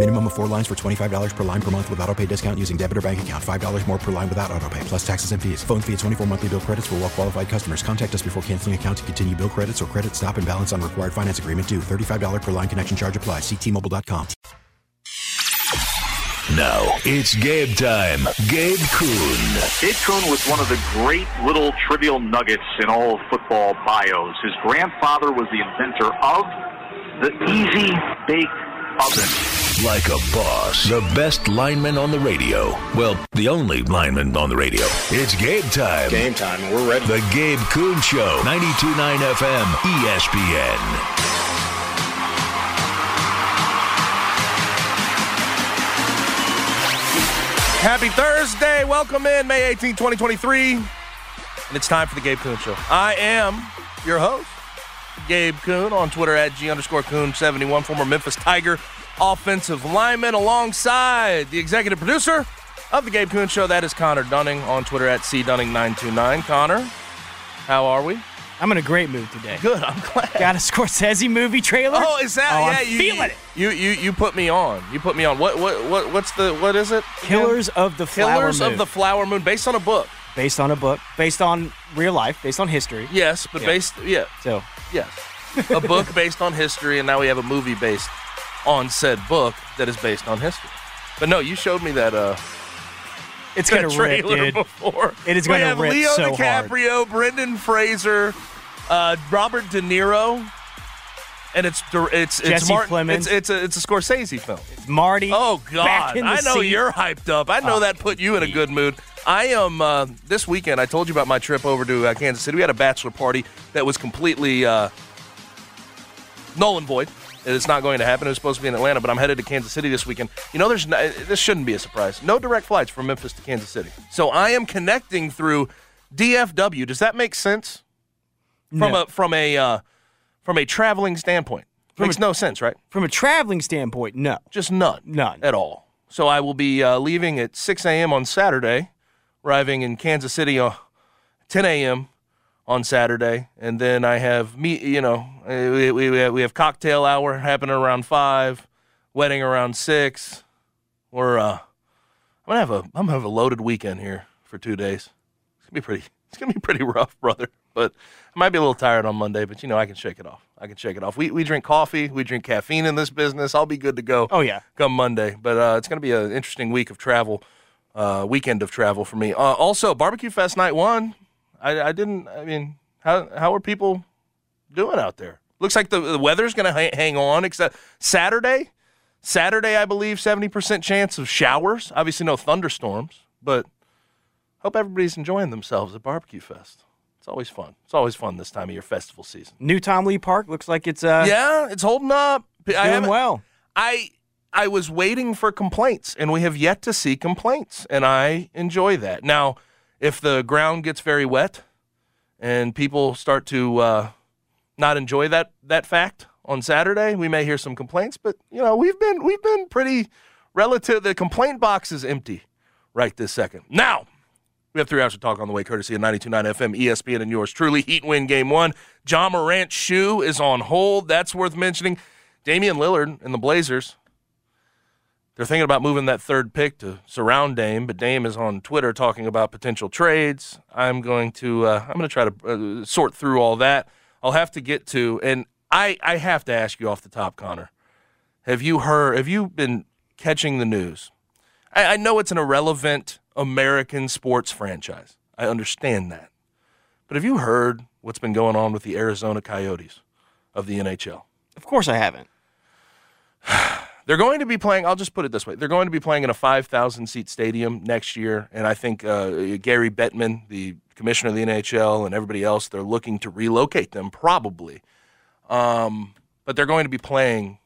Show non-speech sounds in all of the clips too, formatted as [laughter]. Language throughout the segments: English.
Minimum of four lines for $25 per line per month with auto pay discount using debit or bank account. $5 more per line without auto pay, plus taxes and fees. Phone fee at 24 monthly bill credits for well qualified customers. Contact us before canceling account to continue bill credits or credit stop and balance on required finance agreement due. $35 per line connection charge applies. Ctmobile.com. Now it's Gabe time. Gabe Kuhn. Gabe Kuhn was one of the great little trivial nuggets in all of football bios. His grandfather was the inventor of the easy bake oven. Like a boss. The best lineman on the radio. Well, the only lineman on the radio. It's Gabe time. Game time. We're ready. The Gabe Kuhn Show. 92.9 FM. ESPN. Happy Thursday. Welcome in, May 18, 2023. And it's time for the Gabe Kuhn Show. I am your host, Gabe Kuhn, on Twitter at G underscore Kuhn71, former Memphis Tiger offensive lineman, alongside the executive producer of the Gabe Kuhn Show. That is Connor Dunning on Twitter at CDunning929. Connor, how are we? I'm in a great mood today. Good, I'm glad. Got a Scorsese movie trailer. Oh, is that? Oh, yeah, I'm you, feeling it. You, you you put me on. You put me on. What what what what's the what is it? Killers of the Flower Killers Moon. of the Flower Moon, based on a book. based on a book, based on real life, based on history. Yes, but Yeah. based yeah So yes, a book based on history, and now we have a movie based on said book that is based on history. But no, you showed me that uh it's that gonna rip, trailer dude. [laughs] before. It is we gonna have rip Leo so hard. DiCaprio, Brendan Fraser, uh, Robert De Niro, and it's it's it's Jesse Martin. Plemons. It's it's a, it's a Scorsese film. It's Marty. Oh God! I know seat. you're hyped up. I know Oh, that put you in a good mood. I am uh, this weekend. I told you about my trip over to uh, Kansas City. We had a bachelor party that was completely uh, null and void. It's not going to happen. It was supposed to be in Atlanta, but I'm headed to Kansas City this weekend. You know, there's no, this shouldn't be a surprise. No direct flights from Memphis to Kansas City. So I am connecting through DFW. Does that make sense? From No. a from a uh, from a traveling standpoint, makes no sense, right? From a traveling standpoint, no. Just none. None. At all. So I will be uh, leaving at 6 a.m. on Saturday, arriving in Kansas City uh, 10 a.m. on Saturday, and then I have me. You know, we we, we have- we have cocktail hour happening around five, wedding around six. We're uh, I'm gonna have a I'm gonna have a loaded weekend here for two days. It's gonna be pretty. It's gonna be pretty [laughs] rough, brother. But I might be a little tired on Monday, but you know I can shake it off. I can shake it off. We we drink coffee, we drink caffeine in this business. I'll be good to go Oh yeah. come Monday. But uh, it's to be an interesting week of travel, uh, weekend of travel for me. Uh, also, Barbecue Fest night one. I, I didn't. I mean, how how are people doing out there? Looks like the, the weather's going to ha- hang on. Except Saturday, Saturday, I believe seventy percent chance of showers. Obviously, no thunderstorms, but hope everybody's enjoying themselves at Barbecue Fest. It's always fun. It's always fun this time of year, festival season. New Tom Lee Park looks like it's uh yeah, it's holding up. I doing well. I I was waiting for complaints, and we have yet to see complaints, and I enjoy that. Now, if the ground gets very wet, and people start to uh, not enjoy that that fact on Saturday, we may hear some complaints. But you know, we've been we've been pretty relative. The complaint box is empty right this second. Now. We have three hours to talk on the way, courtesy of 92.9 FM, ESPN, and yours truly. Heat win game one. Ja Morant's shoe is on hold. That's worth mentioning. Damian Lillard and the Blazers, they're thinking about moving that third pick to surround Dame, but Dame is on Twitter talking about potential trades. I'm going to uh, I'm going to try to uh, sort through all that. I'll have to get to, and I I have to ask you off the top, Connor. Have you heard? Have you been catching the news? I, I know it's an irrelevant American sports franchise. I understand that, but have you heard what's been going on with the Arizona Coyotes of the NHL? Of course I haven't. [sighs] [sighs] [sighs] They're going to be playing. I'll just put it this way: they're going to be playing in a 5,000 seat stadium next year, and I think uh, Gary Bettman, the commissioner of the NHL, and everybody else, they're looking to relocate them probably. Um, but they're going to be playing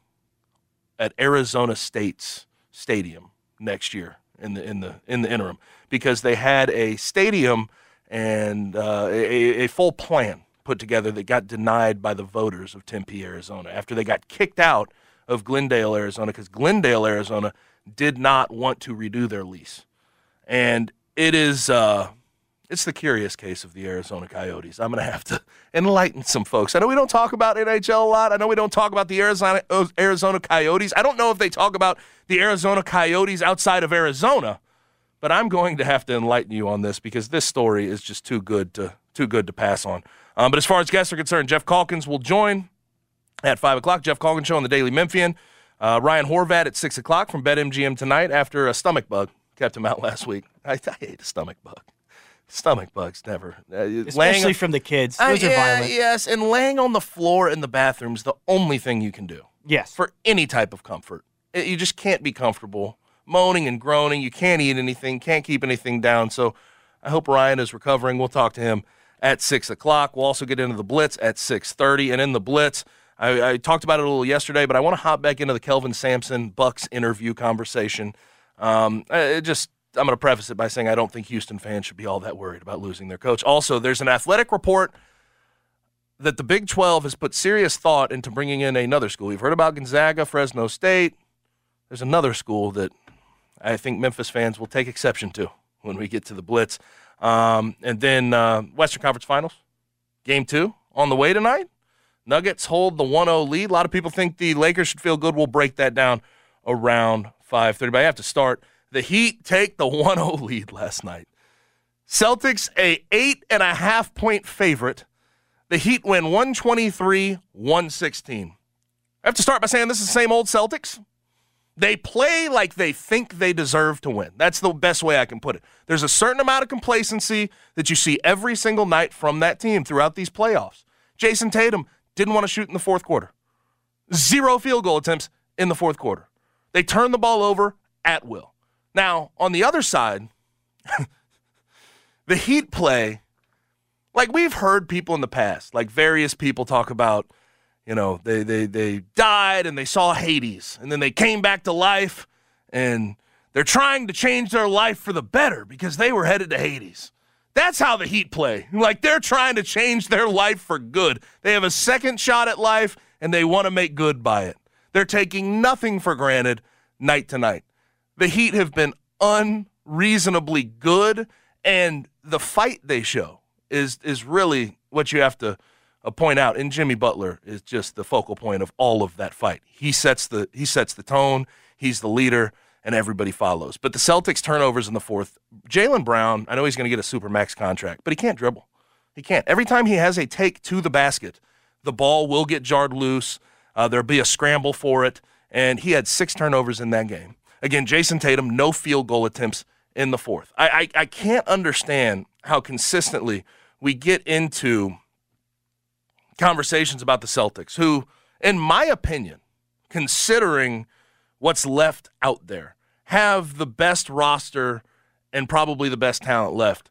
at Arizona State's stadium next year in the in the in the interim because they had a stadium and uh, a, a full plan put together that got denied by the voters of Tempe, Arizona, after they got kicked out of Glendale, Arizona, because Glendale, Arizona did not want to redo their lease. And it is uh, it's the curious case of the Arizona Coyotes. I'm going to have to [laughs] enlighten some folks. I know we don't talk about NHL a lot. I know we don't talk about the Arizona Arizona Coyotes. I don't know if they talk about the Arizona Coyotes outside of Arizona, but I'm going to have to enlighten you on this because this story is just too good to too good to pass on. Um, but as far as guests are concerned, Jeff Calkins will join at 5 o'clock. Jeff Calkins Show on the Daily Memphian. Uh, Ryan Horvat at 6 o'clock from BetMGM tonight after a stomach bug kept him out [laughs] last week. I, I hate a stomach bug. Stomach bugs never. Uh, Especially from the kids. Those uh, are yeah, violent. Yes, and laying on the floor in the bathroom is the only thing you can do Yes. for any type of comfort. It- you just can't be comfortable moaning and groaning. You can't eat anything, can't keep anything down. So I hope Ryan is recovering. We'll talk to him at six o'clock. We'll also get into the blitz at six thirty, and in the blitz. I, I talked about it a little yesterday, but I want to hop back into the Kelvin Sampson Bucks interview conversation. Um, just I'm going to preface it by saying I don't think Houston fans should be all that worried about losing their coach. Also, there's an athletic report that the Big 12 has put serious thought into bringing in another school. You've heard about Gonzaga, Fresno State. There's another school that I think Memphis fans will take exception to when we get to the Blitz. Um, and then uh, Western Conference Finals, game two on the way tonight. Nuggets hold the 1 0 lead. A lot of people think the Lakers should feel good. We'll break that down around 5.30. But I have to start. The Heat take the 1 0 [laughs] lead last night. Celtics, a eight and a half point favorite. The Heat win 123 116. I have to start by saying this is the same old Celtics. They play like they think they deserve to win. That's the best way I can put it. There's a certain amount of complacency that you see every single night from that team throughout these playoffs. Jayson Tatum didn't want to shoot in the fourth quarter. Zero field goal attempts in the fourth quarter. They turned the ball over at will. Now, on the other side, [laughs] the Heat play like we've heard people in the past, like various people talk about, you know, they they they died and they saw Hades and then they came back to life and they're trying to change their life for the better because they were headed to Hades. That's how the Heat play. Like they're trying to change their life for good. They have a second shot at life and they want to make good by it. They're taking nothing for granted night to night. The Heat have been unreasonably good and the fight they show is is really what you have to uh, point out. And Jimmy Butler is just the focal point of all of that fight. He sets the he sets the tone. He's the leader, and everybody follows. But the Celtics turnovers in the fourth. Jaylen Brown, I know he's going to get a super max contract, but he can't dribble. He can't. Every time he has a take to the basket, the ball will get jarred loose. Uh, there'll be a scramble for it, and he had six turnovers in that game. Again, Jayson Tatum, no field goal attempts in the fourth. I, I, I can't understand how consistently we get into conversations about the Celtics, who, in my opinion, considering what's left out there, have the best roster and probably the best talent left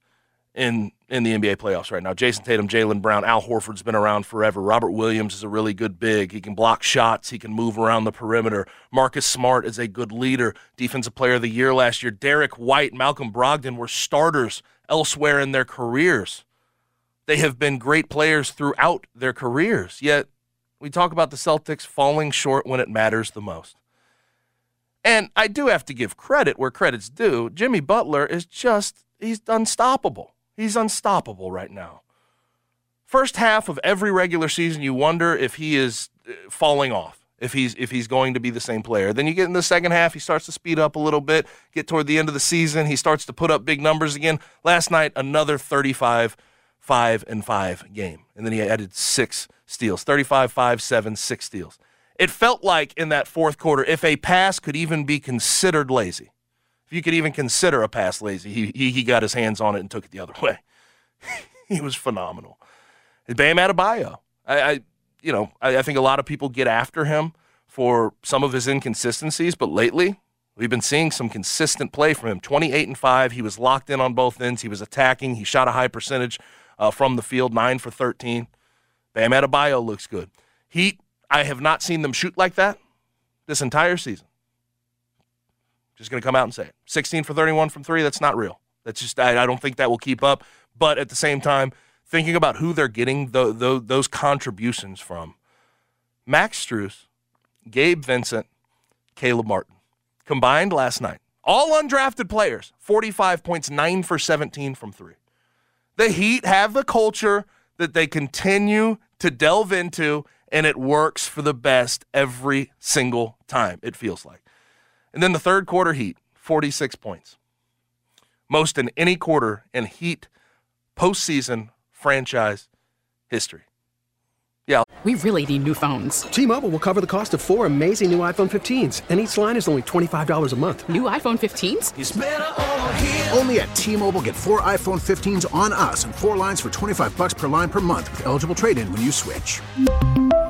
in in the NBA playoffs right now. Jayson Tatum, Jaylen Brown, Al Horford's been around forever. Robert Williams is a really good big. He can block shots. He can move around the perimeter. Marcus Smart is a good leader. Defensive Player of the Year last year. Derrick White, Malcolm Brogdon were starters elsewhere in their careers. They have been great players throughout their careers. Yet we talk about the Celtics falling short when it matters the most. And I do have to give credit where credit's due. Jimmy Butler is just, he's unstoppable. He's unstoppable right now. First half of every regular season, you wonder if he is uh, falling off, if he's if he's going to be the same player. Then you get in the second half, he starts to speed up a little bit. Get toward the end of the season, he starts to put up big numbers again. Last night, another 35, 5 and 5 game. And then he added six steals 35, 5, 7, six steals. It felt like in that fourth quarter, if a pass could even be considered lazy, if you could even consider a pass lazy, he, he, he got his hands on it and took it the other [laughs] way. he was phenomenal. Bam Adebayo, I, I you know, I, I think a lot of people get after him for some of his inconsistencies, but lately we've been seeing some consistent play from him. 28 and 5. He was locked in on both ends. He was attacking. He shot a high percentage uh, from the field, 9 for 13. Bam Adebayo looks good. Heat, I have not seen them shoot like that this entire season. Just going to come out and say it. 16 for 31 from three, that's not real. That's just, I, I don't think that will keep up. But at the same time, thinking about who they're getting the, the, those contributions from Max Strus, Gabe Vincent, Caleb Martin, combined last night. All undrafted players, 45 points, 9 for 17 from three. The Heat have the culture that they continue to delve into, and it works for the best every single time, it feels like. And then the third quarter Heat, 46 points. Most in any quarter in Heat postseason franchise history. Yeah. We really need new phones. T Mobile will cover the cost of four amazing new iPhone 15s, and each line is only $25 a month. New iPhone 15s? Only at T Mobile get four iPhone 15s on us and four lines for 25 bucks per line per month with eligible trade in when you switch.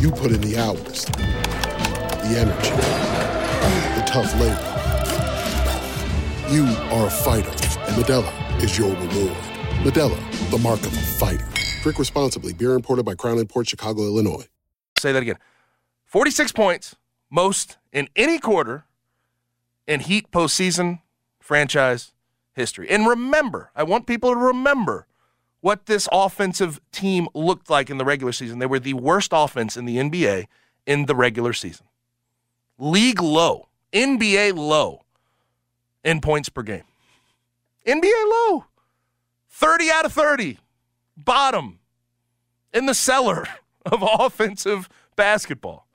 You put in the hours, the energy, the tough labor. You are a fighter, and Modelo is your reward. Modelo, the mark of a fighter. Drink responsibly. Beer imported by Crown Port Chicago, Illinois. Say that again. 46 points, most in any quarter in Heat postseason franchise history. And remember, I want people to remember what this offensive team looked like in the regular season. They were the worst offense in the NBA in the regular season. League low, NBA low in points per game. NBA low. 30 out of 30. Bottom in the cellar [laughs] of offensive basketball.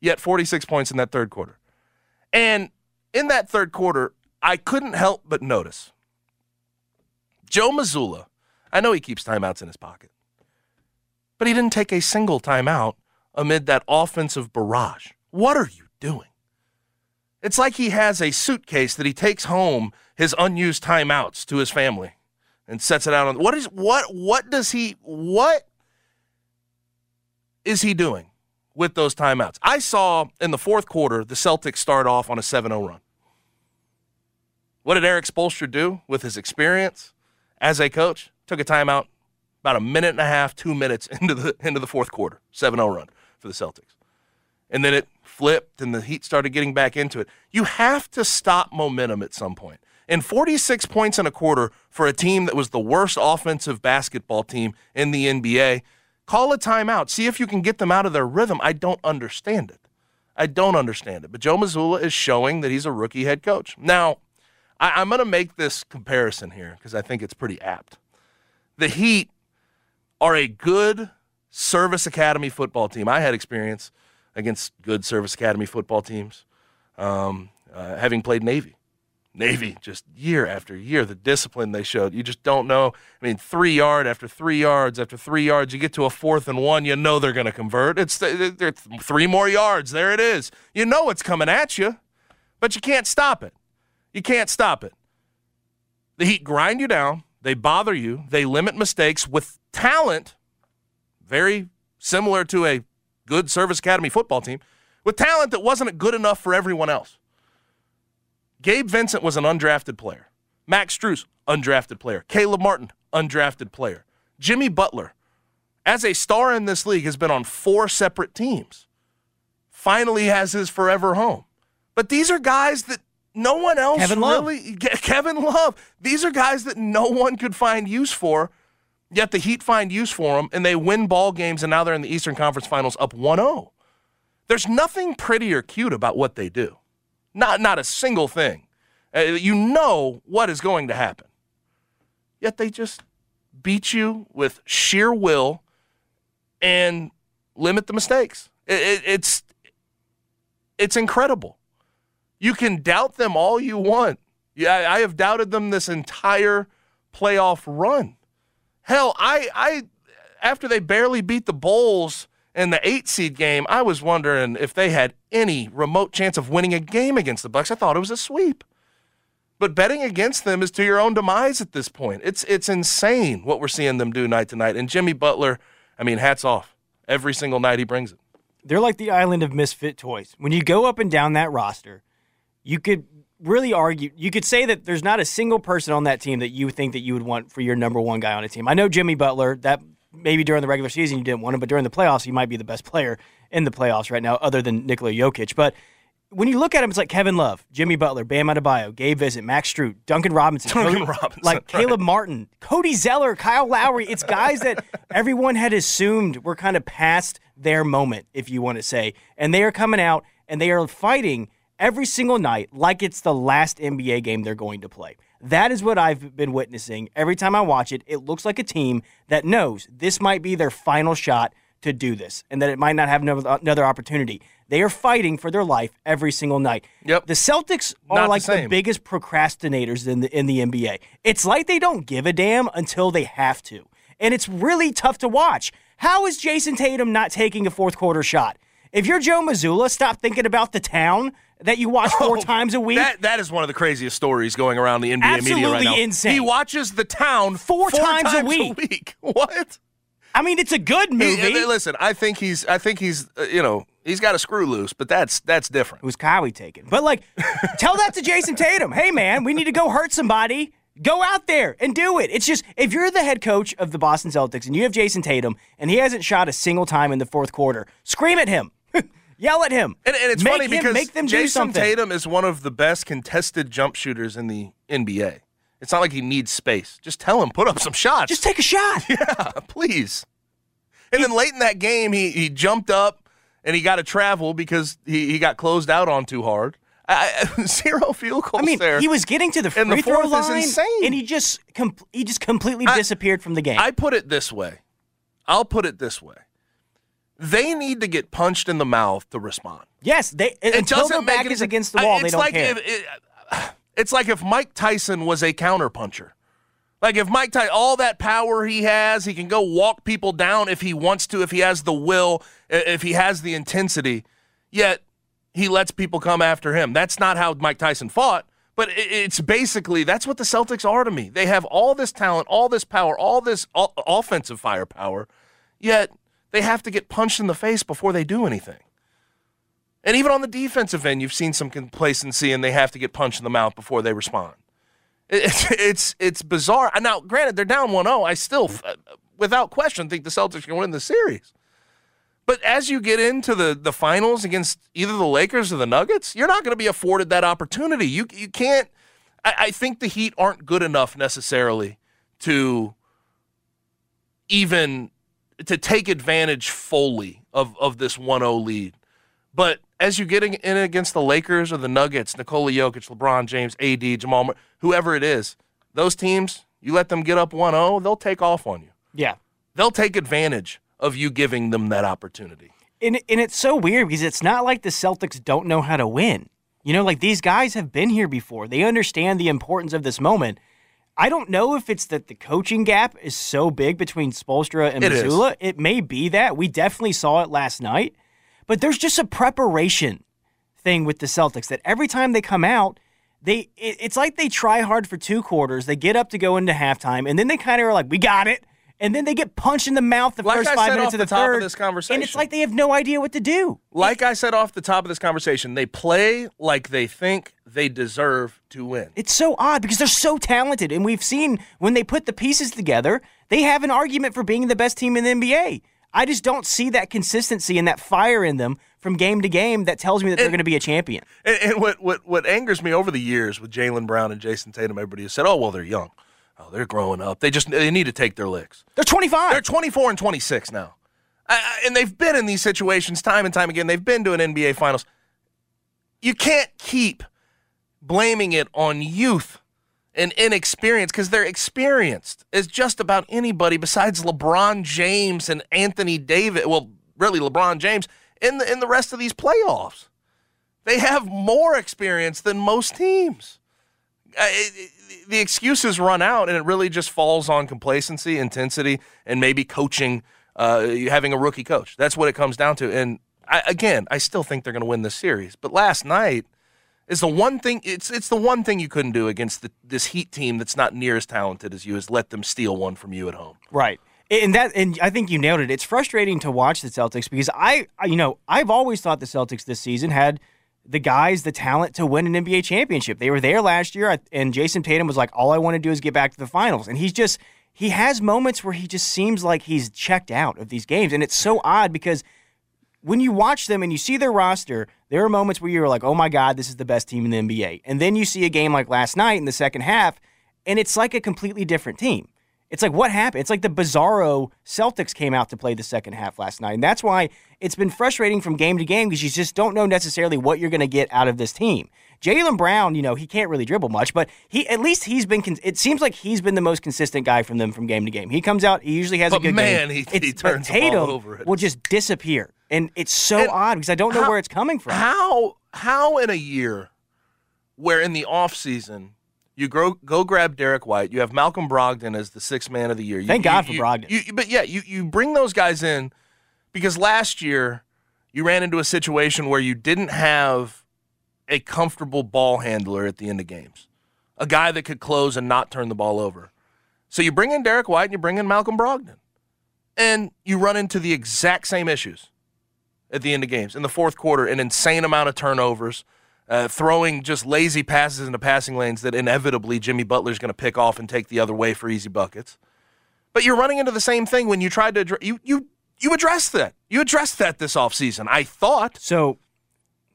Yet 46 points in that third quarter. And in that third quarter, I couldn't help but notice Joe Mazzulla. I know he keeps timeouts in his pocket, but he didn't take a single timeout amid that offensive barrage. What are you doing? It's like he has a suitcase that he takes home his unused timeouts to his family and sets it out on what is what what does he what is he doing with those timeouts? I saw in the fourth quarter the Celtics start off on a 7-0 run. What did Erik Spoelstra do with his experience as a coach? Took a timeout about a minute and a half, two minutes [laughs] into the into the fourth quarter, 7-0 run for the Celtics. And then it flipped and the Heat started getting back into it. You have to stop momentum at some point. And 46 points in a quarter for a team that was the worst offensive basketball team in the NBA. Call a timeout. See if you can get them out of their rhythm. I don't understand it. I don't understand it. But Joe Mazzulla is showing that he's a rookie head coach. Now, I, am going to make this comparison here because I think it's pretty apt. The Heat are a good service academy football team. I had experience against good service academy football teams, um, uh, having played Navy. Navy just year after year, the discipline they showed. You just don't know. I mean, three yard after three yards after three yards, you get to a fourth and one, you know they're going to convert. It's they're three more yards. There it is. You know it's coming at you, but you can't stop it. You can't stop it. The Heat grind you down. They bother you. They limit mistakes with talent, very similar to a good Service Academy football team, with talent that wasn't good enough for everyone else. Gabe Vincent was an undrafted player. Max Strus, undrafted player. Caleb Martin, undrafted player. Jimmy Butler, as a star in this league, has been on four separate teams. Finally has his forever home. But these are guys that no one else Kevin Love. really Kevin Love. These are guys that no one could find use for. Yet the Heat find use for them and they win ball games and now they're in the Eastern Conference Finals up 1-0. There's nothing pretty or cute about what they do. Not not a single thing. Uh, you know what is going to happen. Yet they just beat you with sheer will and limit the mistakes. It, it, it's it's incredible. You can doubt them all you want. Yeah, I have doubted them this entire playoff run. Hell, I I after they barely beat the Bulls in the eight seed game, I was wondering if they had any remote chance of winning a game against the Bucks. I thought it was a sweep. But betting against them is to your own demise at this point. It's it's insane what we're seeing them do night to night. And Jimmy Butler, I mean, hats off. Every single night he brings it. They're like the island of misfit toys. When you go up and down that roster, you could really argue you could say that there's not a single person on that team that you think that you would want for your number one guy on a team. I know Jimmy Butler, that maybe during the regular season you didn't want him, but during the playoffs he might be the best player in the playoffs right now, other than Nikola Jokic. But when you look at him, it's like Kevin Love, Jimmy Butler, Bam Adebayo, Gabe Vincent, Max Strus, Duncan Robinson, Duncan Cody, Robinson, like right. Caleb Martin, Cody Zeller, Kyle Lowry. It's guys that everyone had assumed were kind of past their moment, if you want to say, and they are coming out and they are fighting every single night like it's the last NBA game they're going to play. That is what I've been witnessing. Every time I watch it, it looks like a team that knows this might be their final shot to do this and that it might not have another opportunity. They are fighting for their life every single night. Yep. The Celtics are the like the, same. biggest procrastinators in the in the NBA. It's like they don't give a damn until they have to. And it's really tough to watch. How is Jayson Tatum not taking a fourth quarter shot? If you're Joe Mazzulla, stop thinking about the town that you watch four [laughs] times a week. Oh, That that is one of the craziest stories going around the NBA media right Absolutely now. insane. He watches the town Four times a week. [laughs] What? I mean, it's a good movie. He- listen, I think he's I think he's uh, you know he's got a screw loose, but that's that's different. Who's Kyle taking? But like, [laughs] tell that to Jayson Tatum. Hey man, we need to go hurt somebody. Go out there and do it. It's just if you're the head coach of the Boston Celtics and you have Jayson Tatum and he hasn't shot a single time in the fourth quarter, scream at him, [laughs] yell at him, And, and it's make funny him, because make them do Jayson. Tatum is one of the best contested jump shooters in the NBA. It's not like he needs space. Just tell him put up some shots. Just take a shot. [laughs] yeah, please. And then late in that game, he he jumped up and he got to travel because he, he got closed out on too hard. I, [laughs] zero field goals I mean, there. he was getting to the And the free throw line, insane. and he just com- he just completely I- disappeared from the game. I put it this way. I'll put it this way. They need to get punched in the mouth to respond. yes, they It until their back is against the wall, they don't like care. If, it, it's like if Mike Tyson was a counterpuncher. Like if Mike Tyson, all that power he has, he can go walk people down if he wants to, if he has the will, if he has the intensity. Yet he lets people come after him. That's not how Mike Tyson fought. But it's basically that's what the Celtics are to me. They have all this talent, all this power, all this o- offensive firepower, yet they have to get punched in the face before they do anything. And even on the defensive end, you've seen some complacency, and they have to get punched in the mouth before they respond. It's it's it's bizarre. Now, granted, they're down 1-0. I still, uh, without question, think the Celtics can win the series. But as you get into the the finals against either the Lakers or the Nuggets, you're not going to be afforded that opportunity. You you can't. I, I think the Heat aren't good enough necessarily to even to take advantage fully of of this 1-0 lead. But as you get in in against the Lakers or the Nuggets, Nikola Jokic, LeBron James, AD, Jamal, whoever it is, those teams, you let them get up 1-0, they'll take off on you. yeah. They'll take advantage of you giving them that opportunity. And, and it's so weird because it's not like the Celtics don't know how to win. You know, like these guys have been here before. They understand the importance of this moment. I don't know if it's that the coaching gap is so big between Spoelstra and It is. Mazzulla. It may be that. We definitely saw it last night. But there's just a preparation thing with the Celtics that every time they come out, they it, it's like they try hard for two quarters. They get up to go into halftime, and then they kind of are like, "We got it," and then they get punched in the mouth the Like first I five minutes of the the, top of third. this conversation. and it's like they have no idea what to do. Like I said off the top of this conversation, they play like they think they deserve to win. It's so odd because they're so talented, and we've seen when they put the pieces together, they have an argument for being the best team in the NBA. I just don't see that consistency and that fire in them from game to game that tells me that they're going to be a champion. And, and what, what what angers me over the years with Jaylen Brown and Jayson Tatum, everybody has said, "Oh well, they're young. Oh, they're growing up. They just they need to take their licks." They're 25. They're 24 and 26 now, I, and they've been in these situations time and time again. They've been to an NBA Finals. You can't keep blaming it on youth and inexperience because they're experienced as just about anybody besides LeBron James and Anthony Davis. Well, really LeBron James in the in the rest of these playoffs. They have more experience than most teams. The excuses run out, and it really just falls on complacency, intensity, and maybe coaching. Uh, having a rookie coach. That's what it comes down to. And I, again, I still think they're going to win this series. But last night is the one thing. It's it's the one thing you couldn't do against the, this Heat team that's not near as talented as you. Is let them steal one from you at home. Right. And that and I think you nailed it. It's frustrating to watch the Celtics because I- you know, I've always thought the Celtics this season had the guys, the talent to win an NBA championship. They were there last year and Jayson Tatum was like all I want to do is get back to the finals. And he's just he has moments where he just seems like he's checked out of these games and it's so odd because when you watch them and you see their roster, there are moments where you're like, "Oh my god, this is the best team in the NBA." And then you see a game like last night in the second half and it's like a completely different team. It's like what happened? It's like the bizarro Celtics came out to play the second half last night. And that's why it's been frustrating from game to game because you just don't know necessarily what you're going to get out of this team. Jaylen Brown, you know, he can't really dribble much, but he at least he's been. It seems like he's been the most consistent guy from them from game to game. He comes out, he usually has But a good man, game. he- he turns Tatum over. It will just disappear, and it's so And odd because I don't know how- where it's coming from. How how in a year where in the offseason you go go grab Derrick White, you have Malcolm Brogdon as the sixth man of the year. You, Thank you- God for you- Brogdon. But yeah, you you bring those guys in because last year you ran into a situation where you didn't have a comfortable ball handler at the end of games, a guy that could close and not turn the ball over. So you bring in Derrick White and you bring in Malcolm Brogdon, and you run into the exact same issues at the end of games. In the fourth quarter, an insane amount of turnovers, uh, throwing just lazy passes into passing lanes that inevitably Jimmy Butler's going to pick off and take the other way for easy buckets. But you're running into the same thing when you tried to you you you addressed that. You addressed that this offseason. I thought. So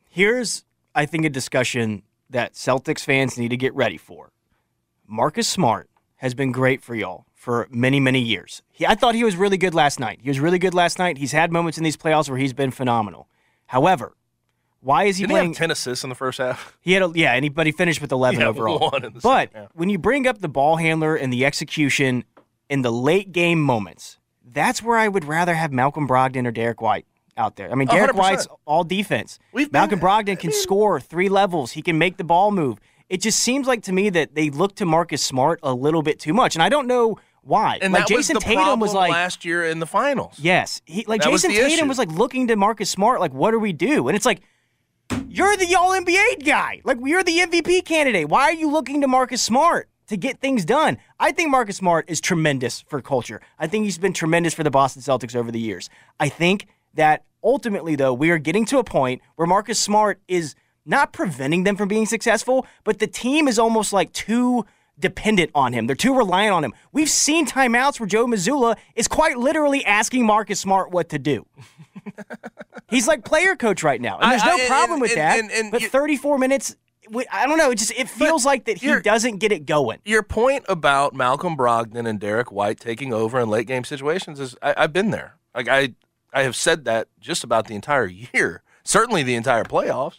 here's, I think, a discussion that Celtics fans need to get ready for. Marcus Smart has been great for y'all for many, many years. He, I thought he was really good last night. He was really good last night. He's had moments in these playoffs where he's been phenomenal. However, why is he Didn't he playing? have 10 assists in the first half? He had a, yeah, and he, but he finished with 11 [laughs] Yeah, overall. one in the but second half. when you bring up the ball handler and the execution in the late game moments, that's where I would rather have Malcolm Brogdon or Derrick White out there. I mean, Derrick hundred percent. White's all defense. We've been- Malcolm Brogdon can score three levels. He can make the ball move. It just seems like to me that they look to Marcus Smart a little bit too much, and I don't know why. And like Jayson was Tatum was like last year in the finals. Yes, he like That Jayson Tatum issue. was like looking to Marcus Smart, like, what do we do? And it's like, you're the All NBA guy, like you're the MVP candidate. Why are you looking to Marcus Smart to get things done? I think Marcus Smart is tremendous for culture. I think he's been tremendous for the Boston Celtics over the years. I think that ultimately, though, we are getting to a point where Marcus Smart is not preventing them from being successful, but the team is almost like too dependent on him. They're too reliant on him. We've seen timeouts where Joe Mazzulla is quite literally asking Marcus Smart what to do. [laughs] He's like player coach right now, and there's no I- problem and- with and- that. and- but 34 minutes, I don't know. It just it feels like that he doesn't get it going. Your point about Malcolm Brogdon and Derrick White taking over in late game situations is I, I've been there. Like I, I have said that just about the entire year, certainly the entire playoffs.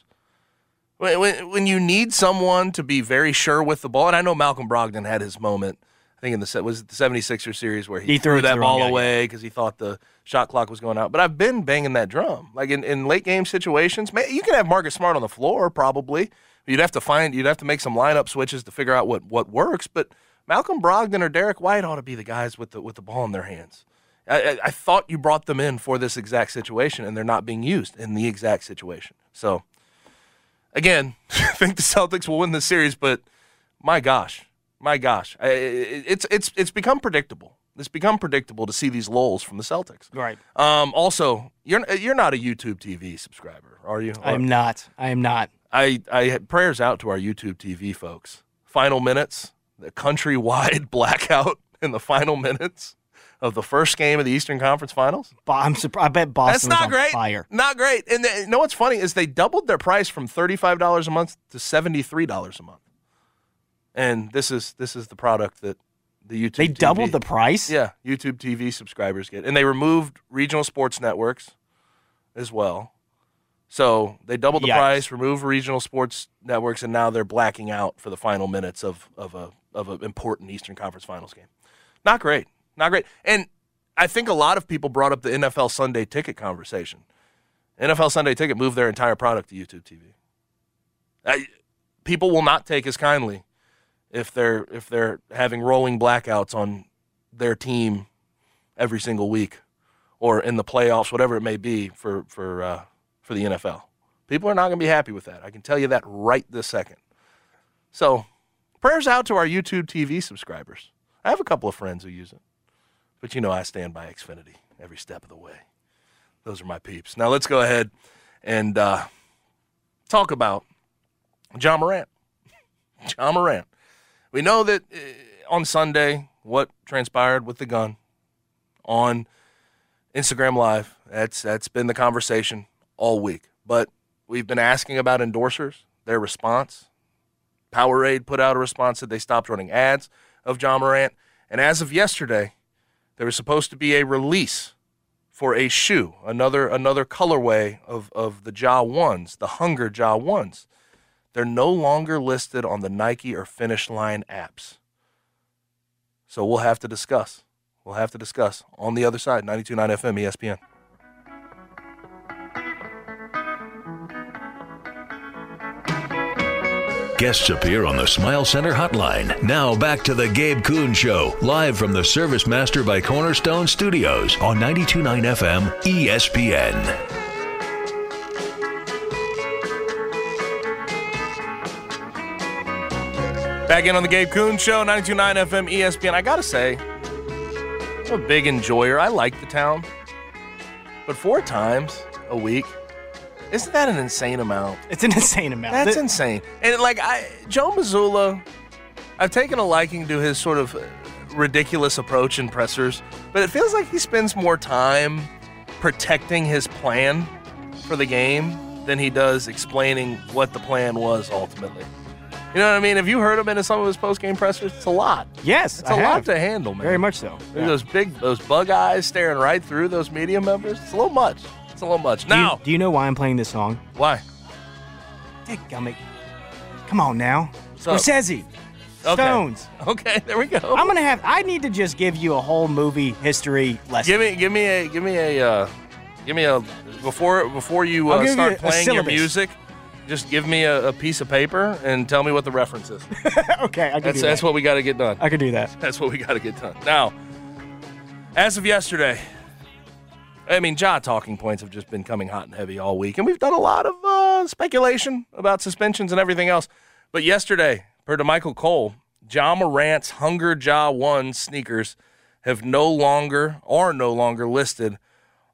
When, when, when you need someone to be very sure with the ball, and I know Malcolm Brogdon had his moment I think in the was it the 76er series where he, He threw threw that ball guy, away because he thought the shot clock was going out. But I've been banging that drum. Like in, in late game situations, man, you can have Marcus Smart on the floor probably. You'd have to find you'd have to make some lineup switches to figure out what what works. But Malcolm Brogdon or Derrick White ought to be the guys with the with the ball in their hands. I, I thought you brought them in for this exact situation, and they're not being used in the exact situation. So, again, [laughs] I think the Celtics will win the series, but my gosh, my gosh, it's it's it's become predictable. It's become predictable to see these lulls from the Celtics. Right. Um, also, you're you're not a YouTube TV subscriber, are you? I am not. I am not. I I prayers out to our YouTube TV folks. Final minutes, the countrywide [laughs] blackout in the final minutes of the first game of the Eastern Conference Finals. I'm surprised. I bet Boston That's not on great. fire. Not great. And they, you know what's funny is they doubled their price from thirty-five dollars a month to seventy-three dollars a month. And this is this is the product that the YouTube They TV doubled the price? Yeah, YouTube TV subscribers get, and they removed regional sports networks as well. So they doubled the Yikes. price, removed regional sports networks, and now they're blacking out for the final minutes of of a of an important Eastern Conference Finals game. Not great, not great. And I think a lot of people brought up the NFL Sunday Ticket conversation. NFL Sunday Ticket moved their entire product to YouTube TV. I, people will not take as kindly if they're if they're having rolling blackouts on their team every single week or in the playoffs, whatever it may be for for uh, for the NFL. People are not going to be happy with that. I can tell you that right this second. So, prayers out to our YouTube TV subscribers. I have a couple of friends who use it, but you know I stand by Xfinity every step of the way. Those are my peeps. Now let's go ahead and uh, talk about Ja Morant. [laughs] Ja Morant. We know that uh, on Sunday what transpired with the gun on Instagram Live. That's that's been the conversation all week. But we've been asking about endorsers, their response. Powerade put out a response that they stopped running ads of Ja Morant, and as of yesterday, there was supposed to be a release for a shoe, another another colorway of of the Ja ones, the Hunger Ja ones. They're no longer listed on the Nike or Finish Line apps. So we'll have to discuss. We'll have to discuss on the other side, 92.9 FM ESPN. Guests appear on the Smile Center hotline. Now back to the Gabe Kuhn Show, live from the Service Master by Cornerstone Studios on 92.9 FM ESPN. Back in on the Gabe Kuhn Show, 92.9 FM ESPN. I gotta say, I'm a big enjoyer. I like the town. But four times a week, isn't that an insane amount? It's an insane amount. That's insane. And like I, Joe Mazzulla, I've taken a liking to his sort of ridiculous approach in pressers, but it feels like he spends more time protecting his plan for the game than he does explaining what the plan was ultimately. You know what I mean? Have you heard him in some of his post-game pressers? It's a lot. Yes, It's I a lot to handle, man. Very much so. Yeah. Those big, those bug eyes staring right through those media members. It's a little much. It's a little much. Do you- Now, do you know why I'm playing this song? why? Dick Gummit. Come on now. So- Scorsese. Okay. Stones. Okay, [laughs] there we go. I'm gonna have. I need to just give you a whole movie history lesson. Give me, give me a, give me a, uh, give me a before before you uh, you start a playing your music. Just give me a, a piece of paper and tell me what the reference is. [laughs] okay, I can That's do that's what we got to get done. I can do that. That's what we got to get done. Now, as of yesterday, I mean, Ja talking points have just been coming hot and heavy all week, and we've done a lot of uh, speculation about suspensions and everything else. But yesterday, per to Michael Cole, Ja Morant's Hunger Ja One sneakers have no longer are no longer listed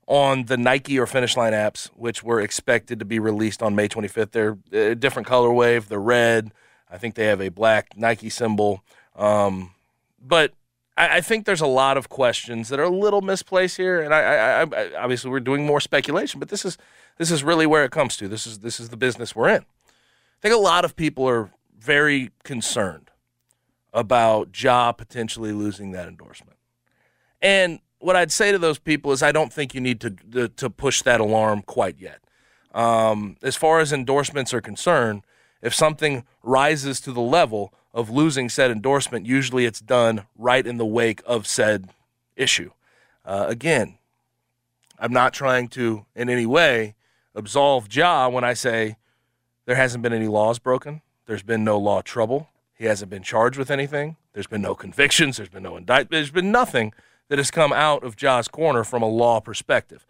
on the Nike or Finish Line apps, which were expected to be released on May 25th. They're a different colorway. They're red. I think they have a black Nike symbol. Um, but I, I think there's a lot of questions that are a little misplaced here, and I, I, obviously we're doing more speculation, but this is this is really where it comes to. This is this is the business we're in. I think a lot of people are very concerned about Ja potentially losing that endorsement. And what I'd say to those people is I don't think you need to to, to push that alarm quite yet. Um, as far as endorsements are concerned, if something rises to the level of losing said endorsement, usually it's done right in the wake of said issue. Uh, again, I'm not trying to in any way absolve Ja when I say there hasn't been any laws broken. There's been no law trouble. He hasn't been charged with anything. There's been no convictions. There's been no indictment. There's been nothing that has come out of Ja's corner from a law perspective.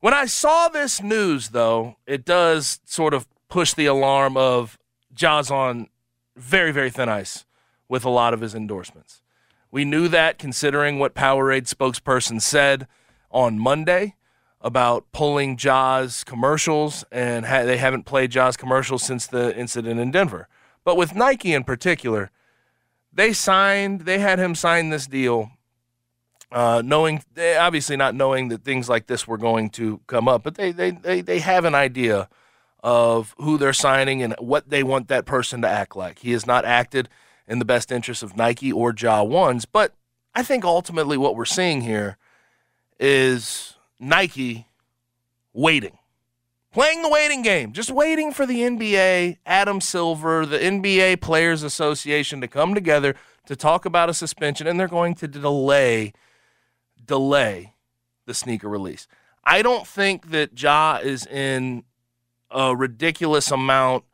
When I saw this news, though, it does sort of push the alarm of Ja's on very, very thin ice with a lot of his endorsements. We knew that considering what Powerade spokesperson said on Monday about pulling Ja's commercials, and ha- they haven't played Ja's commercials since the incident in Denver. But with Nike in particular, they signed, they had him sign this deal, uh, knowing, obviously not knowing that things like this were going to come up, but they, they, they, they have an idea of who they're signing and what they want that person to act like. He has not acted in the best interest of Nike or Ja ones, but I think ultimately what we're seeing here is Nike waiting, playing the waiting game, just waiting for the NBA, Adam Silver, the NBA Players Association to come together to talk about a suspension, and they're going to delay, delay the sneaker release. I don't think that Ja is in a ridiculous amount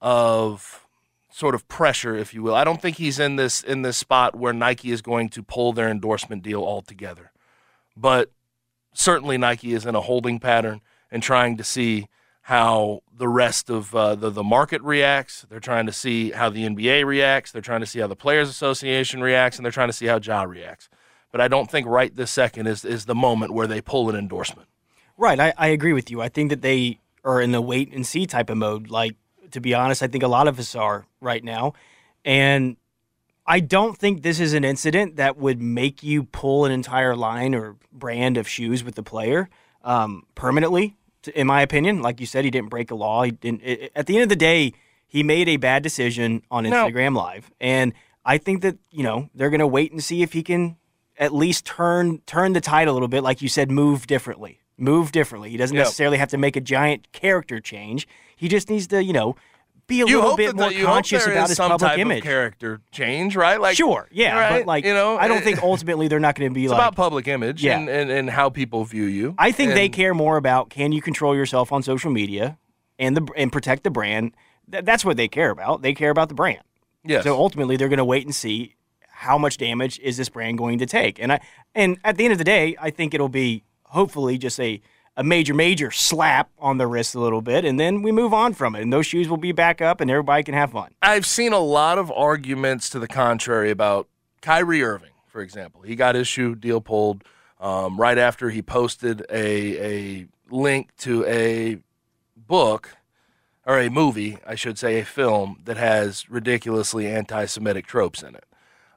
of sort of pressure, if you will. I don't think he's in this in this spot where Nike is going to pull their endorsement deal altogether. But certainly Nike is in a holding pattern and trying to see how the rest of uh, the, the market reacts. They're trying to see how the NBA reacts. They're trying to see how the Players Association reacts, and they're trying to see how Ja reacts. But I don't think right this second is, is the moment where they pull an endorsement. Right. I, I agree with you. I think that they are in the wait and see type of mode. Like, to be honest, I think a lot of us are right now. And I don't think this is an incident that would make you pull an entire line or brand of shoes with the player um, permanently. In my opinion, like you said, he didn't break a law. He didn't. It, at the end of the day, he made a bad decision on Instagram no. Live, and I think that you know they're going to wait and see if he can at least turn turn the tide a little bit, like you said, move differently, move differently. He doesn't yep. necessarily have to make a giant character change. He just needs to, you know, be a you little bit more conscious about his public image. character change, right? Like sure, yeah, right? but like you know, I don't think ultimately they're not going to be it's like about public image yeah. and, and, and how people view you. I think and, they care more about can you control yourself on social media and the and protect the brand. Th- that's what they care about. They care about the brand. Yes. So ultimately, they're going to wait and see how much damage is this brand going to take. And I and at the end of the day, I think it'll be hopefully just a a major, major slap on the wrist a little bit, and then we move on from it. And those shoes will be back up, and everybody can have fun. I've seen a lot of arguments to the contrary about Kyrie Irving, for example. He got his shoe deal pulled um, right after he posted a, a link to a book or a movie, I should say, a film that has ridiculously anti Semitic tropes in it.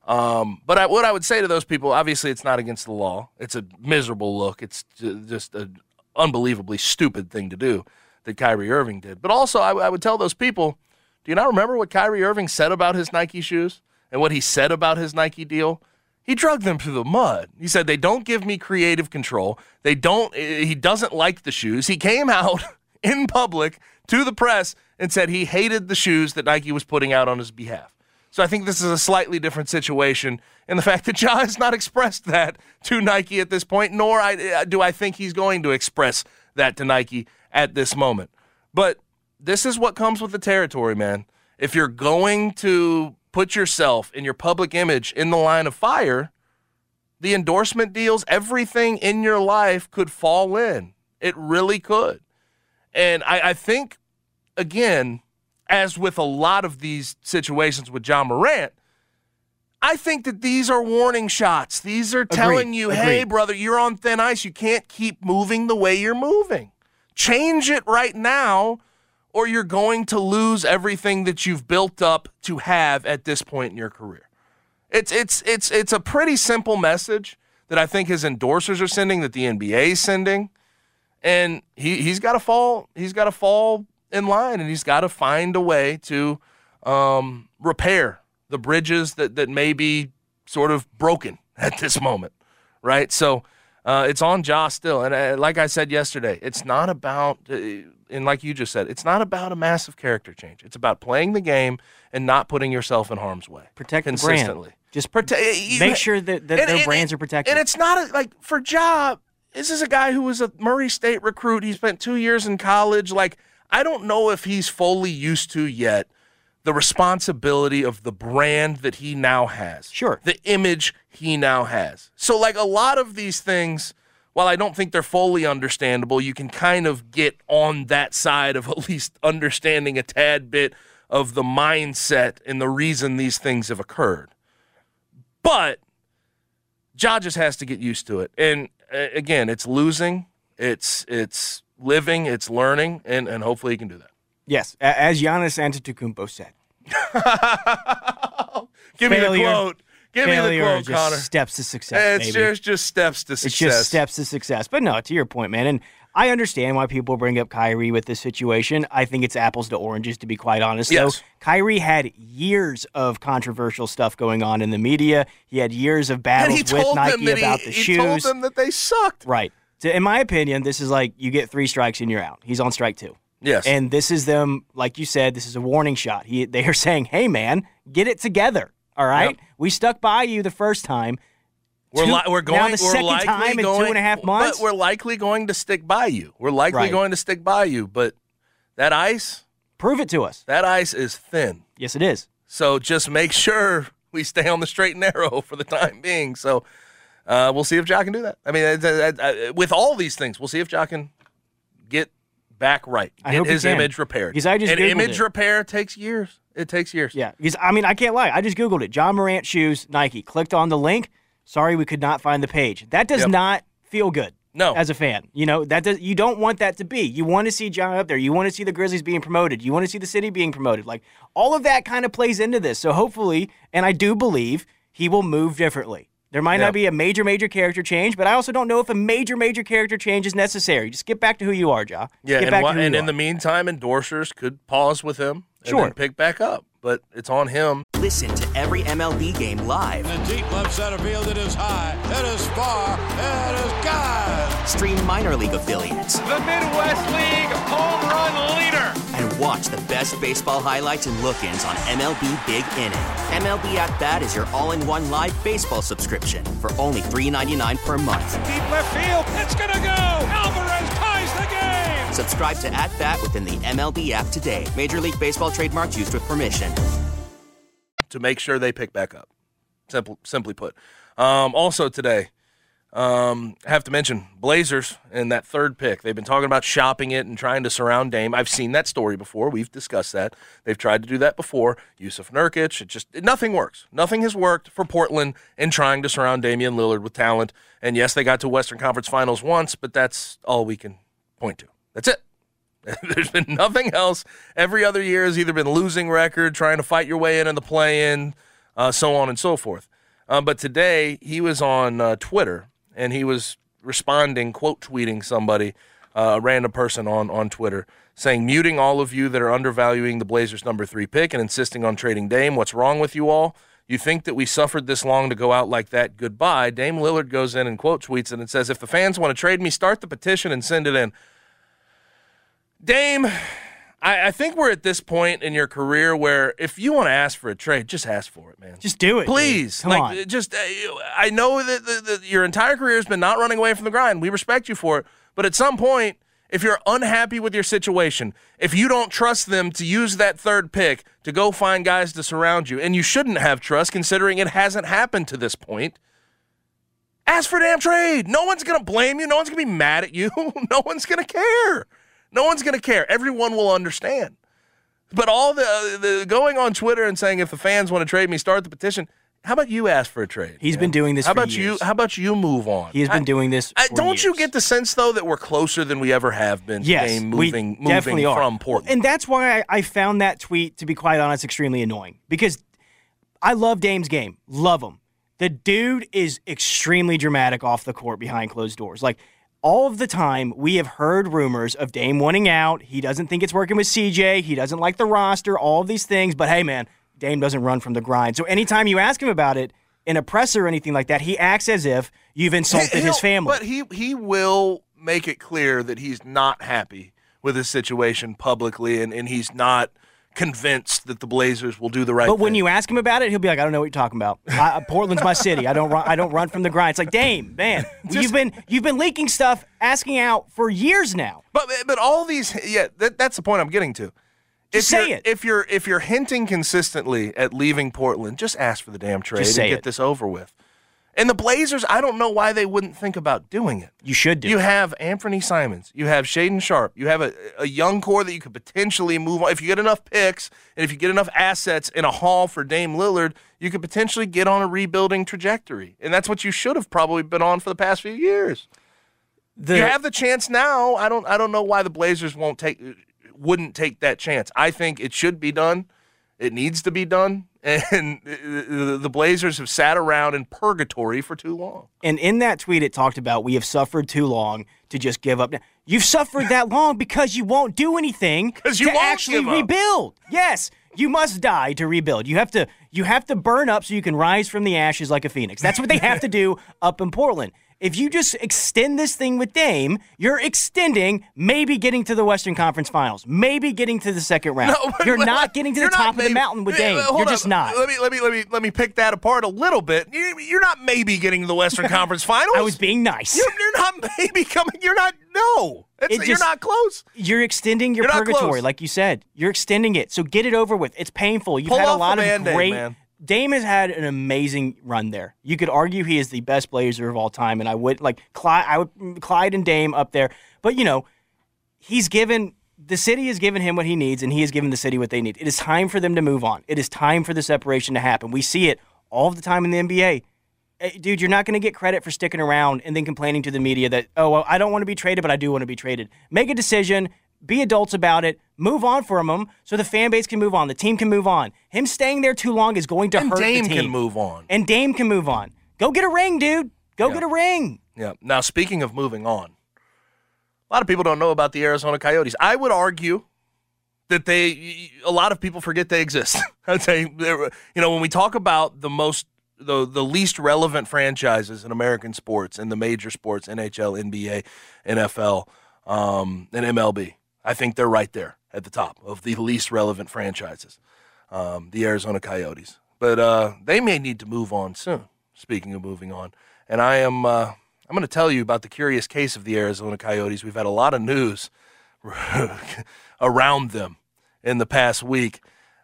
Um, but I, what I would say to those people, obviously, it's not against the law. It's a miserable look. It's just an unbelievably stupid thing to do that Kyrie Irving did. But also, I, I would tell those people do you not remember what Kyrie Irving said about his Nike shoes and what he said about his Nike deal? He drugged them through the mud. He said they don't give me creative control. They don't eh, he doesn't like the shoes. He came [laughs] out in public to the press and said he hated the shoes that Nike was putting out on his behalf. So I think this is a slightly different situation in the fact that [laughs] Ja has not expressed that to Nike at this point, nor I, uh, do I think he's going to express that to Nike at this moment. But this is what comes with the territory, man. If you're going to put yourself and your public image in the line of fire, the endorsement deals, everything in your life could fall in. It really could. And I, I think, again, as with a lot of these situations with Ja Morant, I think that these are warning shots. These are telling Agreed. you, Agreed. hey, brother, you're on thin ice. You can't keep moving the way you're moving. Change it right now, or you're going to lose everything that you've built up to have at this point in your career. It's it's it's it's a pretty simple message that I think his endorsers are sending, that the NBA is sending, and he he's got to fall. He's got to fall in line, and he's got to find a way to um, repair the bridges that that may be sort of broken [laughs] at this moment, right? So Uh, it's on Josh still, and uh, like I said yesterday, it's not about. Uh, and like you just said, it's not about a massive character change. It's about playing the game and not putting yourself in harm's way. Protect consistently. Just Prote- make sure that, that and- their and- brands are protected. And it's not a, like for Ja. This is a guy who was a Murray State recruit. He spent two years in college. Like I don't know if he's fully used to yet the responsibility of the brand that he now has. Sure. The image he now has. So like a lot of these things. While I don't think they're fully understandable, you can kind of get on that side of [laughs] at least understanding a tad bit of the mindset and the reason these things have occurred. But Ja just has to get used to it. And uh, again, it's losing, it's it's living, it's learning, and, and hopefully he can do that. yes, as Giannis Antetokounmpo said. [laughs] Give me the quote. Give me the quote, just Connor. Steps to success. It's baby. just just steps to success. It's just steps to success. But no, to your point, man, and I understand why people bring up Kyrie with this situation. I think it's apples to oranges, to be quite honest. Yes. Though Kyrie had years of controversial stuff going on in the media. He had years of battles with Nike about he, the he shoes. He told them that they sucked. Right. So in my opinion, this is like you get three strikes and you're out. He's on strike two. Yes. And this is them, like you said, this is a warning shot. He, they are [laughs] saying, hey, man, get it together. All right? Yep. We stuck by you the first time. We're, li- we're now going. the we're second likely time in going, two and a half months? But we're likely going to stick by you. We're likely Right. going to stick by you. But that ice, Prove it to us. that ice is thin. Yes, it is. So just make sure we stay on the straight and narrow [laughs] for the time being. So uh, we'll see if Ja can do that. I mean, uh, uh, uh, with all these things, we'll see if Ja can get back right, I get hope he his image repaired. Because I just and Googled image it. repair takes years. It takes years. Yeah. Because, I mean, I can't lie. I just Googled it. Ja Morant shoes, Nike. Clicked on the link. Sorry, we could not find the page. That does Yep. not feel good. No. As a fan, you know that does, you don't want that to be. You want to see John up there. You want to see the Grizzlies being promoted. You want to see the city being promoted. Like all of that kind of plays into this. So hopefully, and I do believe he will move differently. There might Yep. not be a major, major character change, but I also don't know if a major, major character change is necessary. Just get back to who you are, Ja. Yeah, get and, back wha- to who and you in are. the meantime, endorsers could pause with him and Sure. then pick back up. But it's on him. Listen to every MLB game live. In the deep left center field, it is high, it is far, it is God. Stream minor league affiliates The Midwest League home run leader. And watch the best baseball highlights and look-ins on MLB Big Inning. MLB At Bat is your all-in-one live baseball subscription for only $3.99 per month. Deep left field, it's gonna go. Alvarez ties the game. Subscribe to At Bat within the MLB app today. Major League Baseball trademarks used with permission. to make sure they pick back up. Simple, simply put. Um, also today, um, I have to mention Blazers and that third pick. They've been talking about shopping it and trying to surround Dame. I've seen that story before. We've discussed that. They've tried to do that before. Jusuf Nurkic, it just nothing works. Nothing has worked for Portland in trying to surround Damian Lillard with talent. And yes, they got to Western Conference Finals once, but that's all we can point to. That's it. [laughs] There's been nothing else. Every other year has either been losing record, trying to fight your way in in the play-in, uh, so on and so forth. Uh, but today he was on uh, Twitter and he was responding, quote tweeting somebody, uh, a random person on on Twitter, saying, "Muting all of you that are undervaluing the Blazers' number three pick and insisting on trading Dame. What's wrong with you all? You think that we suffered this long to go out like that? Goodbye." Dame Lillard goes in and quote tweets and it and says, "If the fans want to trade me, start the petition and send it in." Dame, I, I think we're at this point in your career where if you want to ask for a trade, just ask for it, man. Just do it, please. Come like, on. just uh, I know that, that, that your entire career has been not running away from the grind. We respect you for it, but at some point, if you're unhappy with your situation, if you don't trust them to use that third pick to go find guys to surround you, and you shouldn't have trust considering it hasn't happened to this point. Ask for a damn trade. No one's gonna blame you. No one's gonna be mad at you. [laughs] no one's gonna care. No one's gonna care. Everyone will understand. But all the, uh, the going on Twitter and saying if the fans want to trade me, start the petition. How about you ask for a trade? He's man? been doing this How for about you? How about you move on? He has been I- doing this. I, don't you get the sense though that we're closer than we ever have been? to Yes, Dame we moving, moving definitely are. from Portland. And that's why I, I found that tweet, to be quite honest, extremely annoying because I love Dame's game. Love him. The dude is extremely dramatic off the court behind closed doors. Like, all of the time, we have heard rumors of Dame wanting out. He doesn't think it's working with CJ. He doesn't like the roster, all of these things. But hey, man, Dame doesn't run from the grind. So anytime you ask him about it, in a presser or anything like that, he acts as if you've insulted He'll- his family. But he he will make it clear that he's not happy with his situation publicly, and, and he's not convinced that the Blazers will do the right thing. But thing. when you ask him about it, he'll be like, "I don't know what you're talking about. I, I- Portland's my city. I don't run. I don't run from the grind." It's like, Dame, man, [laughs] you've been you've been leaking stuff, asking out for years now. But but all these yeah, that, that's the point I'm getting to. Just if say you're, it. If you're if you're hinting consistently at leaving Portland, just ask for the damn trade Just and get it. this over with. And the Blazers, I don't know why they wouldn't think about doing it. You should do. You it. have Anfernee Simons. You have Shaedon Sharpe. You have a, a young core that you could potentially move on. If you get enough picks and if you get enough assets in a haul for Dame Lillard, you could potentially get on a rebuilding trajectory. And that's what you should have probably been on for the past few years. The- you have the chance now. I don't I don't know why the Blazers won't take wouldn't take that chance. I think it should be done. It needs to be done. [laughs] And the Blazers have sat around in purgatory for too long. And in that tweet, it talked about we have suffered too long to just give up. You've suffered that [laughs] long because you won't do anything you to actually rebuild. Yes, you must die to rebuild. You have to you have to burn up so you can rise from the ashes like a phoenix. That's what they have to do up in Portland. If you just extend this thing with Dame, you're extending maybe getting to the Western Conference Finals, maybe getting to the second round. [laughs] but- you're not getting to the top of the mountain with Dame. You're on. just not. Let me let me let me let me pick that apart a little bit. You- You're not maybe getting to the Western [laughs] Conference Finals. I was being nice. You're, you're not [laughs] maybe coming. You're not. No, It's- It you're not close. You're extending your You're purgatory, like you said. You're extending it. So get it over with. It's painful. You've Pull had a lot of great. man. Dame has had an amazing run there. You could argue he is the best Blazer of all time, and I would like Clyde. I would Clyde and Dame up there. But you know, he's given the city has given him what he needs, and he has given the city what they need. It is time for them to move on. It is time for the separation to happen. We see it all the time in the NBA. Eh, Dude, you're not going to get credit for sticking around and then complaining to the media that, oh, well, I don't want to be traded, but I do want to be traded. Make a decision, be adults about it, move on from him so the fan base can move on, the team can move on. Him staying there too long is going to And hurt Dame the team. can move on. And Dame can move on. Go get a ring, dude. Go Yeah. get a ring. Yeah. Now, speaking of moving on, a lot of people don't know about the Arizona Coyotes. I would argue that they, a lot of people forget they exist. [laughs] I'd say, you know, when we talk about the most, the the least relevant franchises in American sports and the major sports, NHL, NBA, NFL, um, and MLB, I think they're right there at the top of the least relevant franchises, um, the Arizona Coyotes. But uh, they may need to move on soon. Speaking of moving on, and I am uh, I'm going to tell you about the curious case of the Arizona Coyotes. We've had a lot of news [laughs] around them in the past week,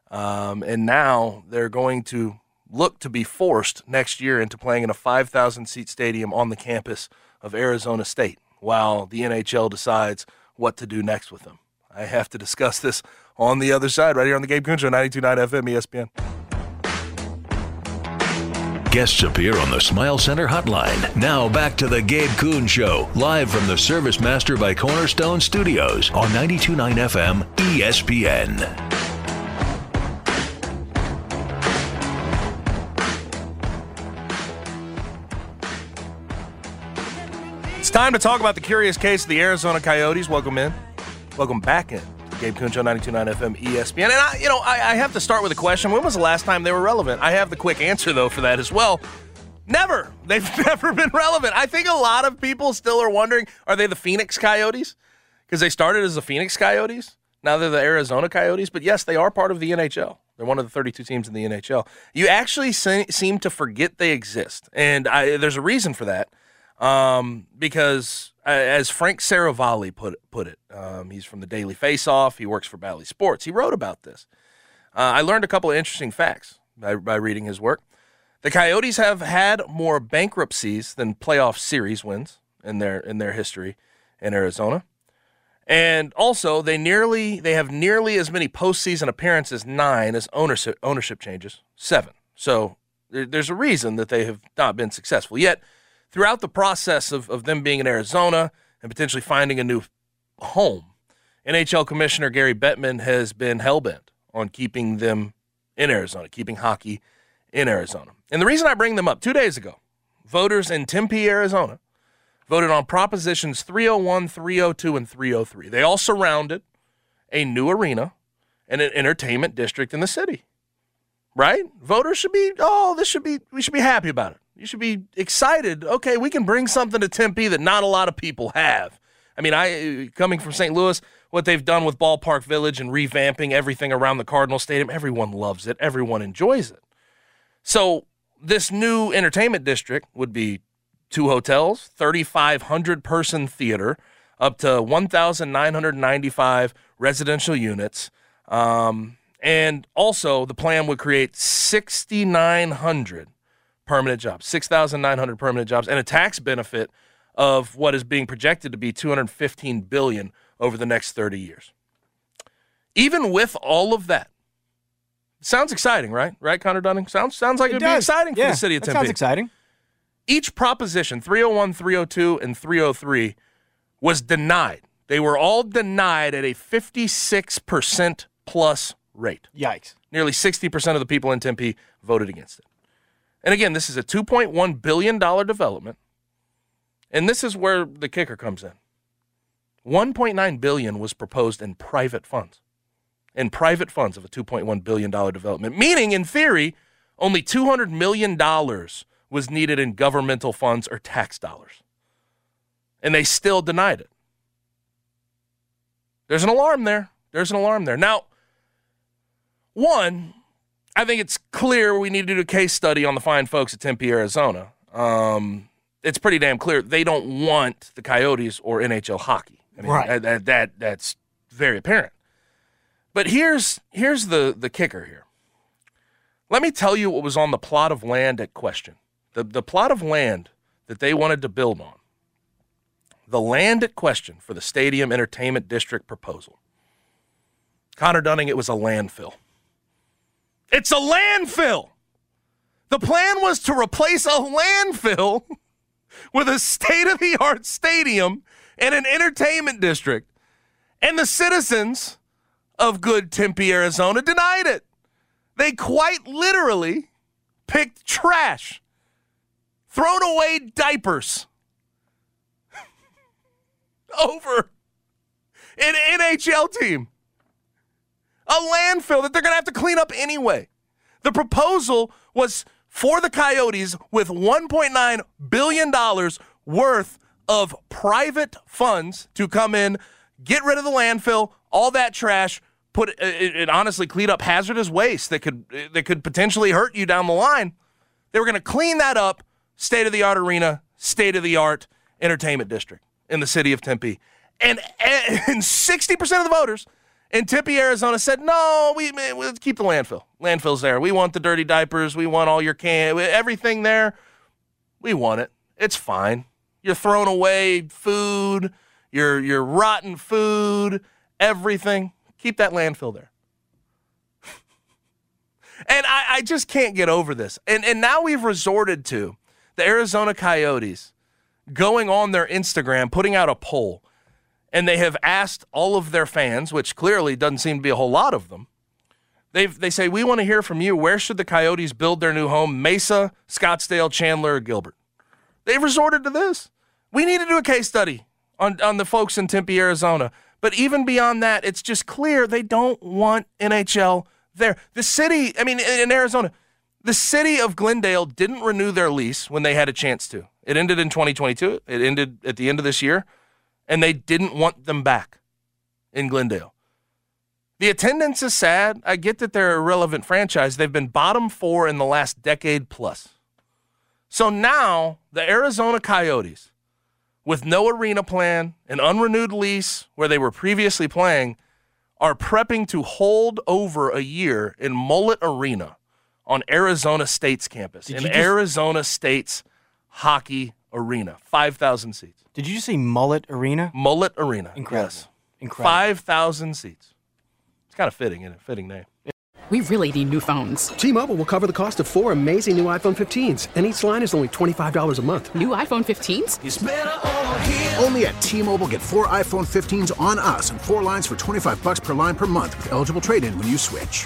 um, and now they're going to look to be forced next year into playing in a 5,000 seat stadium on the campus of Arizona State, while the NHL decides what to do next with them. I have to discuss this on the other side, right here on the Gabe Kuhn Show, 92.9 FM ESPN. Guests appear on the Smile Center hotline. Now back to the Gabe Kuhn Show, live from the Service Master by Cornerstone Studios on 92.9 FM ESPN. It's time to talk about the curious case of the Arizona Coyotes. Welcome in. Welcome back in. Gabe Kuhn Show, 92.9 FM ESPN. And, I, you know, I, I have to start with a question. When was the last time they were relevant? I have the quick answer, though, for that as well. Never. [laughs] They've never been relevant. I think a lot of people still are wondering are they the Phoenix Coyotes? Because they started as the Phoenix Coyotes. Now they're the Arizona Coyotes. But yes, they are part of the NHL. They're one of the 32 teams in the NHL. You actually se- seem to forget they exist. And I, there's a reason for that. Um, because as Frank Seravalli put put it, um, he's from the Daily Faceoff. He works for Bally Sports. He wrote about this. Uh, I learned a couple of interesting facts by, by reading his work. The Coyotes have had more bankruptcies than playoff series wins in their in their history in Arizona. And also, they nearly they have nearly as many postseason appearances, nine, as ownership ownership changes, seven. So there, there's a reason that they have not been successful. Yet, throughout the process of, of them being in Arizona and potentially finding a new home, NHL Commissioner Gary Bettman has been hellbent on keeping them in Arizona, keeping hockey in Arizona. And the reason I bring them up, two days ago, voters in Tempe, Arizona, voted on propositions 301, 302, and 303. They all surrounded a new arena and an entertainment district in the city. right? Voters should be, oh, this should be, we should be happy about it. You should be excited. Okay, we can bring something to Tempe that not a lot of people have. I mean, I coming from St. Louis, what they've done with Ballpark Village and revamping everything around the Cardinal Stadium, everyone loves it. Everyone enjoys it. So this new entertainment district would be two hotels, 3,500 person theater, up to 1,995 residential units. Um, and also, the plan would create 6,900 permanent jobs, 6,900 permanent jobs, and a tax benefit of what is being projected to be 215 billion over the next 30 years. Even with all of that, sounds exciting, right? Right, Connor Dunning? Sounds sounds like it would be exciting yeah, for the city of Tempe. Sounds exciting. Each proposition, 301, 302, and 303, was denied. They were all denied at a 56% plus rate. Yikes. Nearly 60% of the people in Tempe voted against it. And again, this is a $2.1 billion development. And this is where the kicker comes in. 1.9 billion was proposed in private funds. In private funds of a 2.1 billion dollar development, meaning in theory, only 200 million dollars was needed in governmental funds or tax dollars. And they still denied it. There's an alarm there. There's an alarm there. Now, one, I think it's clear we need to do a case study on the fine folks at Tempe, Arizona. Um, it's pretty damn clear they don't want the Coyotes or NHL hockey. I mean, Right. that, that, that that's very apparent. But here's here's the the kicker here. Let me tell you what was on the plot of land at question. The the plot of land that they wanted to build on. The land at question for the Stadium Entertainment District proposal. Connor Dunning, it was a landfill. It's a landfill. The plan was to replace a landfill [laughs] with a state of the art stadium and an entertainment district. And the citizens of good Tempe, Arizona denied it. They quite literally picked trash, thrown away diapers [laughs] over an NHL team a landfill that they're going to have to clean up anyway. The proposal was for the Coyotes with $1.9 billion worth of private funds to come in, get rid of the landfill, all that trash, put it, it, it honestly clean up hazardous waste that could uh, that could potentially hurt you down the line. They were going to clean that up, state of the art arena, state of the art entertainment district in the city of Tempe. And, and [laughs] 60% of the voters in Tempe, Arizona said, no, we, we keep the landfill. Landfill's there. We want the dirty diapers. We want all your can, everything there. We want it. It's fine. You're throwing away food, your your rotten food, everything. Keep that landfill there. [laughs] and I, I just can't get over this. And and now we've resorted to the Arizona Coyotes going on their Instagram, putting out a poll and they have asked all of their fans, which clearly doesn't seem to be a whole lot of them. They've, they say, We want to hear from you. Where should the Coyotes build their new home? Mesa, Scottsdale, Chandler, or Gilbert? They've resorted to this. We need to do a case study on, on the folks in Tempe, Arizona. But even beyond that, it's just clear they don't want NHL there. The city, I mean, in Arizona, the city of Glendale didn't renew their lease when they had a chance to. It ended in 2022. It ended at the end of this year and they didn't want them back in Glendale. The attendance is sad. I get that they're a relevant franchise. They've been bottom four in the last decade plus. So now the Arizona Coyotes, with no arena plan, an unrenewed lease where they were previously playing, are prepping to hold over a year in Mullet Arena on Arizona State's campus, Did in just- Arizona State's hockey arena, 5,000 seats. Did you just say Mullet Arena? Mullet Arena. Incredible. Yes. Incredible. 5,000 seats. It's kind of fitting, isn't it? Fitting name. We really need new phones. T-Mobile will cover the cost of four amazing new iPhone 15s, and each line is only $25 a month. New iPhone 15s? Only at T-Mobile get four iPhone 15s on us and four lines for 25 bucks per line per month with eligible trade-in when you switch.